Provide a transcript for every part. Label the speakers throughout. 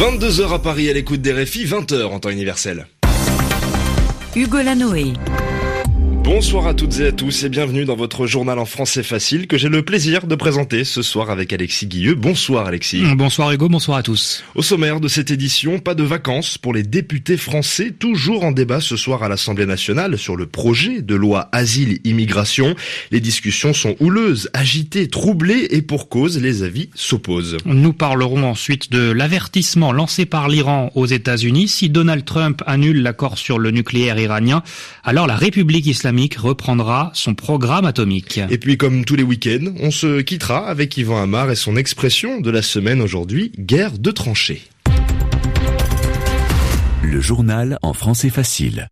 Speaker 1: 22h à Paris à l'écoute des réfis, 20h en temps universel.
Speaker 2: Hugo Lanoé.
Speaker 1: Bonsoir à toutes et à tous et bienvenue dans votre journal en français facile que j'ai le plaisir de présenter ce soir avec Alexis Guilleux. Bonsoir Alexis.
Speaker 3: Bonsoir Hugo, bonsoir à tous.
Speaker 1: Au sommaire de cette édition, pas de vacances pour les députés français, toujours en débat ce soir à l'Assemblée nationale sur le projet de loi asile-immigration. Les discussions sont houleuses, agitées, troublées et pour cause, les avis s'opposent.
Speaker 3: Nous parlerons ensuite de l'avertissement lancé par l'Iran aux États-Unis. Si Donald Trump annule l'accord sur le nucléaire iranien, alors la République islamique reprendra son programme atomique.
Speaker 1: Et puis comme tous les week-ends, on se quittera avec Yvan Amar et son expression de la semaine aujourd'hui, guerre de tranchées.
Speaker 4: Le journal en français facile.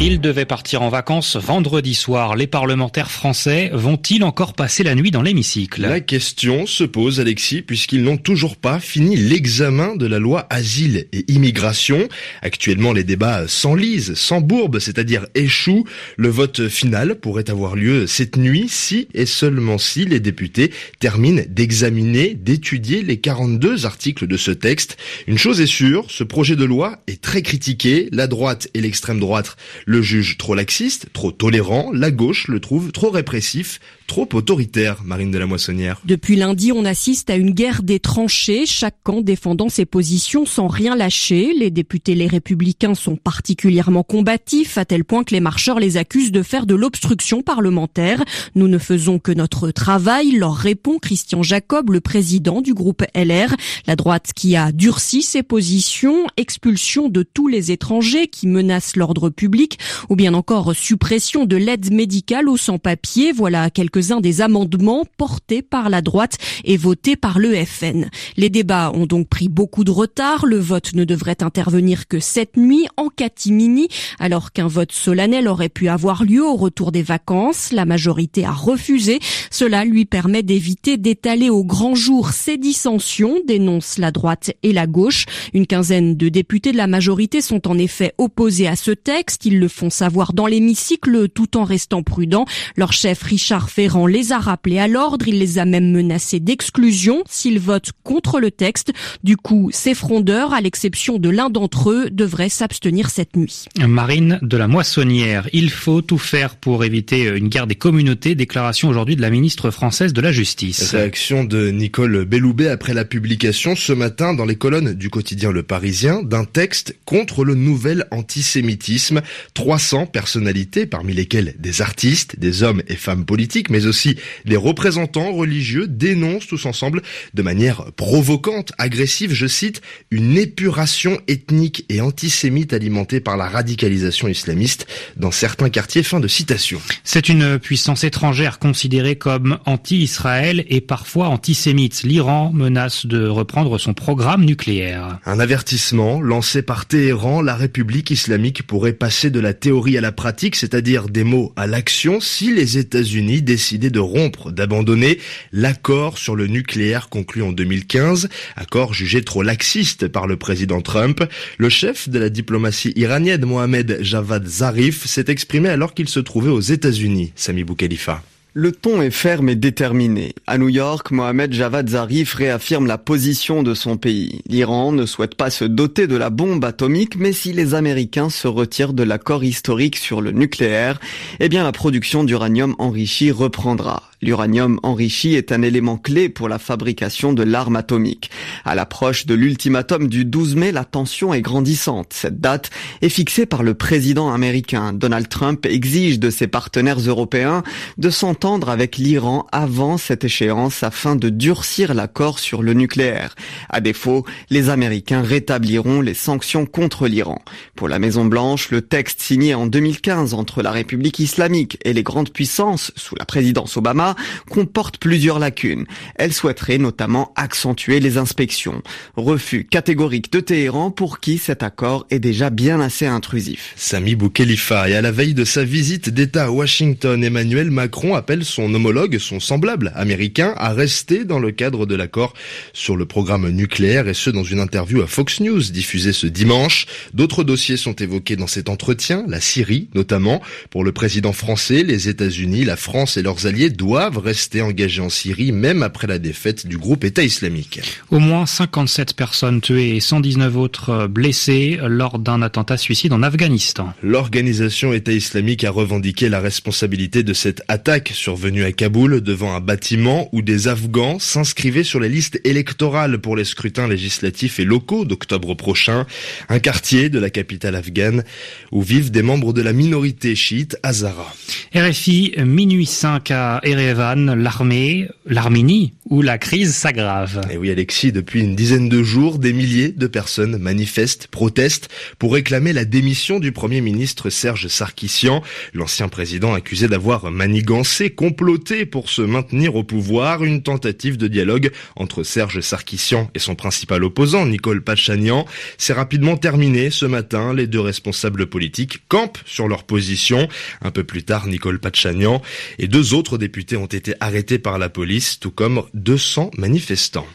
Speaker 3: Ils devaient partir en vacances vendredi soir. Les parlementaires français vont-ils encore passer la nuit dans l'hémicycle?
Speaker 1: La question se pose, Alexis, puisqu'ils n'ont toujours pas fini l'examen de la loi asile et immigration. Actuellement, les débats s'enlisent, s'embourbent, c'est-à-dire échouent. Le vote final pourrait avoir lieu cette nuit si et seulement si les députés terminent d'examiner, d'étudier les 42 articles de ce texte. Une chose est sûre, ce projet de loi est très critiqué. La droite et l'extrême droite le juge trop laxiste, trop tolérant, la gauche le trouve trop répressif, trop autoritaire, Marine de la Moissonnière.
Speaker 5: Depuis lundi, on assiste à une guerre des tranchées, chaque camp défendant ses positions sans rien lâcher. Les députés les républicains sont particulièrement combatifs, à tel point que les marcheurs les accusent de faire de l'obstruction parlementaire. Nous ne faisons que notre travail, leur répond Christian Jacob, le président du groupe LR. La droite qui a durci ses positions, expulsion de tous les étrangers qui menacent l'ordre public, ou bien encore suppression de l'aide médicale aux sans-papiers. Voilà quelques-uns des amendements portés par la droite et votés par le FN. Les débats ont donc pris beaucoup de retard. Le vote ne devrait intervenir que cette nuit en catimini, alors qu'un vote solennel aurait pu avoir lieu au retour des vacances. La majorité a refusé. Cela lui permet d'éviter d'étaler au grand jour ses dissensions, dénonce la droite et la gauche. Une quinzaine de députés de la majorité sont en effet opposés à ce texte. Ils le font savoir dans l'hémicycle tout en restant prudents. Leur chef Richard Ferrand les a rappelés à l'ordre. Il les a même menacés d'exclusion s'ils votent contre le texte. Du coup, ces frondeurs, à l'exception de l'un d'entre eux, devraient s'abstenir cette nuit.
Speaker 3: Marine de la Moissonnière, il faut tout faire pour éviter une guerre des communautés. Déclaration aujourd'hui de la ministre française de la Justice.
Speaker 1: Réaction de Nicole Belloubet après la publication ce matin dans les colonnes du quotidien Le Parisien d'un texte contre le nouvel antisémitisme. 300 personnalités, parmi lesquelles des artistes, des hommes et femmes politiques, mais aussi les représentants religieux dénoncent tous ensemble de manière provocante, agressive, je cite, une épuration ethnique et antisémite alimentée par la radicalisation islamiste dans certains quartiers. Fin de citation.
Speaker 3: C'est une puissance étrangère considérée comme anti-Israël et parfois antisémite. L'Iran menace de reprendre son programme nucléaire.
Speaker 1: Un avertissement lancé par Téhéran, la République islamique pourrait passer de la théorie à la pratique, c'est-à-dire des mots à l'action, si les États-Unis décidaient de rompre, d'abandonner l'accord sur le nucléaire conclu en 2015, accord jugé trop laxiste par le président Trump. Le chef de la diplomatie iranienne, Mohamed Javad Zarif, s'est exprimé alors qu'il se trouvait aux États-Unis, Sami Boukhalifa.
Speaker 6: Le ton est ferme et déterminé. À New York, Mohamed Javad Zarif réaffirme la position de son pays. L'Iran ne souhaite pas se doter de la bombe atomique, mais si les Américains se retirent de l'accord historique sur le nucléaire, eh bien la production d'uranium enrichi reprendra. L'uranium enrichi est un élément clé pour la fabrication de l'arme atomique. À l'approche de l'ultimatum du 12 mai, la tension est grandissante. Cette date est fixée par le président américain. Donald Trump exige de ses partenaires européens de s'entendre avec l'Iran avant cette échéance afin de durcir l'accord sur le nucléaire. À défaut, les Américains rétabliront les sanctions contre l'Iran. Pour la Maison Blanche, le texte signé en 2015 entre la République islamique et les grandes puissances sous la présidence Obama comporte plusieurs lacunes. Elle souhaiterait notamment accentuer les inspections. Refus catégorique de Téhéran pour qui cet accord est déjà bien assez intrusif.
Speaker 1: Sami Boukhelifa et à la veille de sa visite d'État à Washington, Emmanuel Macron appelle appelle son homologue, son semblable américain, à rester dans le cadre de l'accord sur le programme nucléaire et ce dans une interview à Fox News diffusée ce dimanche. D'autres dossiers sont évoqués dans cet entretien, la Syrie notamment. Pour le président français, les États-Unis, la France et leurs alliés doivent rester engagés en Syrie même après la défaite du groupe État islamique.
Speaker 3: Au moins 57 personnes tuées et 119 autres blessées lors d'un attentat suicide en Afghanistan.
Speaker 1: L'organisation État islamique a revendiqué la responsabilité de cette attaque survenue à Kaboul devant un bâtiment où des Afghans s'inscrivaient sur les listes électorales pour les scrutins législatifs et locaux d'octobre prochain. Un quartier de la capitale afghane où vivent des membres de la minorité chiite Hazara.
Speaker 3: RFI, minuit 5 à Erevan, l'armée, l'Arménie, où la crise s'aggrave.
Speaker 1: Et oui Alexis, depuis une dizaine de jours, des milliers de personnes manifestent, protestent pour réclamer la démission du Premier ministre Serge Sarkissian, l'ancien président accusé d'avoir manigancé, comploté pour se maintenir au pouvoir, une tentative de dialogue entre Serge Sarkissian et son principal opposant, Nicole Pachanian, s'est rapidement terminée ce matin. Les deux responsables politiques campent sur leur position. Un peu plus tard, Nicole Pachanian et deux autres députés ont été arrêtés par la police, tout comme 200 manifestants.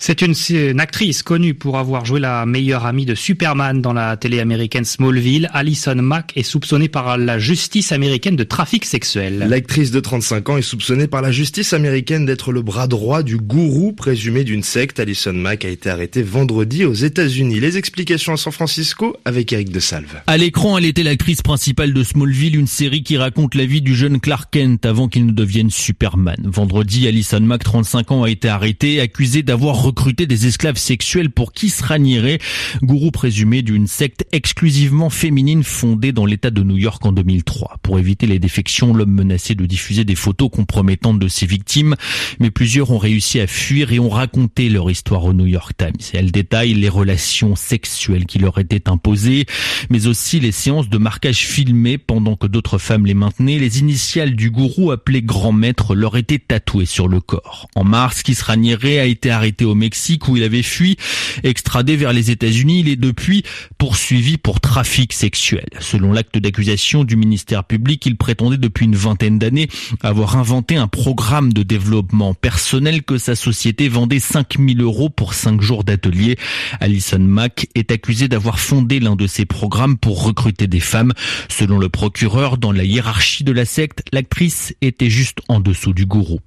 Speaker 3: C'est une, actrice connue pour avoir joué la meilleure amie de Superman dans la télé américaine Smallville. Alison Mack est soupçonnée par la justice américaine de trafic sexuel.
Speaker 1: L'actrice de 35 ans est soupçonnée par la justice américaine d'être le bras droit du gourou présumé d'une secte. Alison Mack a été arrêtée vendredi aux États-Unis. Les explications à San Francisco avec Eric de Salve.
Speaker 7: À l'écran, elle était l'actrice principale de Smallville, une série qui raconte la vie du jeune Clark Kent avant qu'il ne devienne Superman. Vendredi, Alison Mack, 35 ans, a été arrêtée, accusée d'avoir recruter des esclaves sexuels pour Kisraniré, gourou présumé d'une secte exclusivement féminine fondée dans l'état de New York en 2003. Pour éviter les défections, l'homme menaçait de diffuser des photos compromettantes de ses victimes, mais plusieurs ont réussi à fuir et ont raconté leur histoire au New York Times. elle détaille les relations sexuelles qui leur étaient imposées, mais aussi les séances de marquage filmées pendant que d'autres femmes les maintenaient. Les initiales du gourou appelé grand maître leur étaient tatouées sur le corps. En mars, Kisraniré a été arrêté au Mexique où il avait fui, extradé vers les États-Unis. Il est depuis poursuivi pour trafic sexuel. Selon l'acte d'accusation du ministère public, il prétendait depuis une vingtaine d'années avoir inventé un programme de développement personnel que sa société vendait 5000 euros pour 5 jours d'atelier. Alison Mack est accusé d'avoir fondé l'un de ces programmes pour recruter des femmes. Selon le procureur, dans la hiérarchie de la secte, l'actrice était juste en dessous du gourou.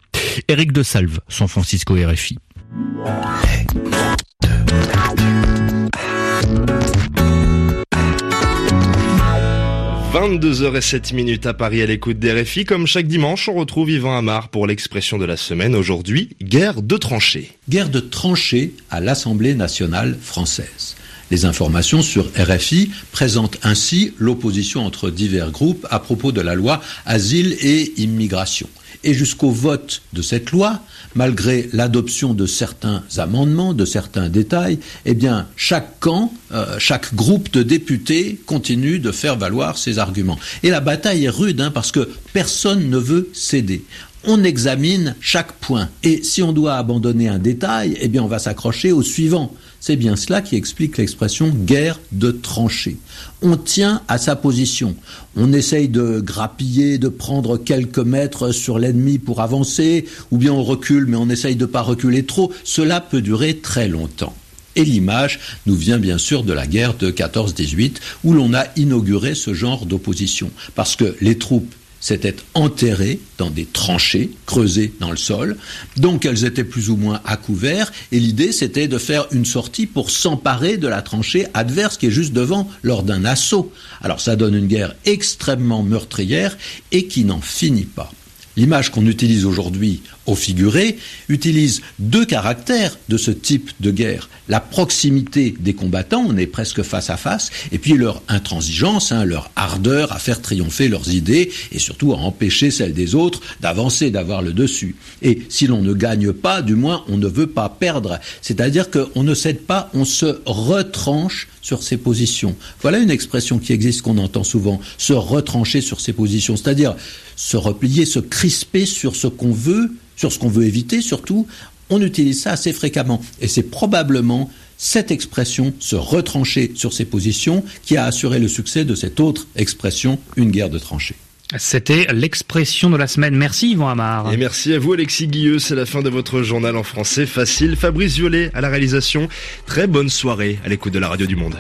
Speaker 7: Eric de Salve, San Francisco RFI.
Speaker 1: 22h07 minutes à Paris à l'écoute des RFI. Comme chaque dimanche, on retrouve Yvan Amar pour l'expression de la semaine. Aujourd'hui, guerre de tranchées.
Speaker 8: Guerre de tranchées à l'Assemblée nationale française. Les informations sur RFI présentent ainsi l'opposition entre divers groupes à propos de la loi Asile et Immigration. Et jusqu'au vote de cette loi, malgré l'adoption de certains amendements, de certains détails, eh bien, chaque camp, euh, chaque groupe de députés continue de faire valoir ses arguments. Et la bataille est rude, hein, parce que personne ne veut céder on examine chaque point. Et si on doit abandonner un détail, eh bien on va s'accrocher au suivant. C'est bien cela qui explique l'expression guerre de tranchées. On tient à sa position. On essaye de grappiller, de prendre quelques mètres sur l'ennemi pour avancer, ou bien on recule, mais on essaye de ne pas reculer trop. Cela peut durer très longtemps. Et l'image nous vient bien sûr de la guerre de 14-18, où l'on a inauguré ce genre d'opposition. Parce que les troupes s'étaient enterrées dans des tranchées creusées dans le sol. Donc elles étaient plus ou moins à couvert et l'idée c'était de faire une sortie pour s'emparer de la tranchée adverse qui est juste devant lors d'un assaut. Alors ça donne une guerre extrêmement meurtrière et qui n'en finit pas. L'image qu'on utilise aujourd'hui au figuré utilise deux caractères de ce type de guerre. La proximité des combattants, on est presque face à face, et puis leur intransigeance, hein, leur ardeur à faire triompher leurs idées, et surtout à empêcher celles des autres d'avancer, d'avoir le dessus. Et si l'on ne gagne pas, du moins on ne veut pas perdre. C'est-à-dire qu'on ne cède pas, on se retranche sur ses positions. Voilà une expression qui existe, qu'on entend souvent, se retrancher sur ses positions, c'est-à-dire se replier, se crisper sur ce qu'on veut, sur ce qu'on veut éviter surtout. On utilise ça assez fréquemment et c'est probablement cette expression, se retrancher sur ses positions, qui a assuré le succès de cette autre expression, une guerre de tranchées.
Speaker 3: C'était l'expression de la semaine. Merci Yvan Amar.
Speaker 1: Et merci à vous Alexis Guilleux, c'est la fin de votre journal en français facile. Fabrice Violet à la réalisation. Très bonne soirée à l'écoute de la radio du monde.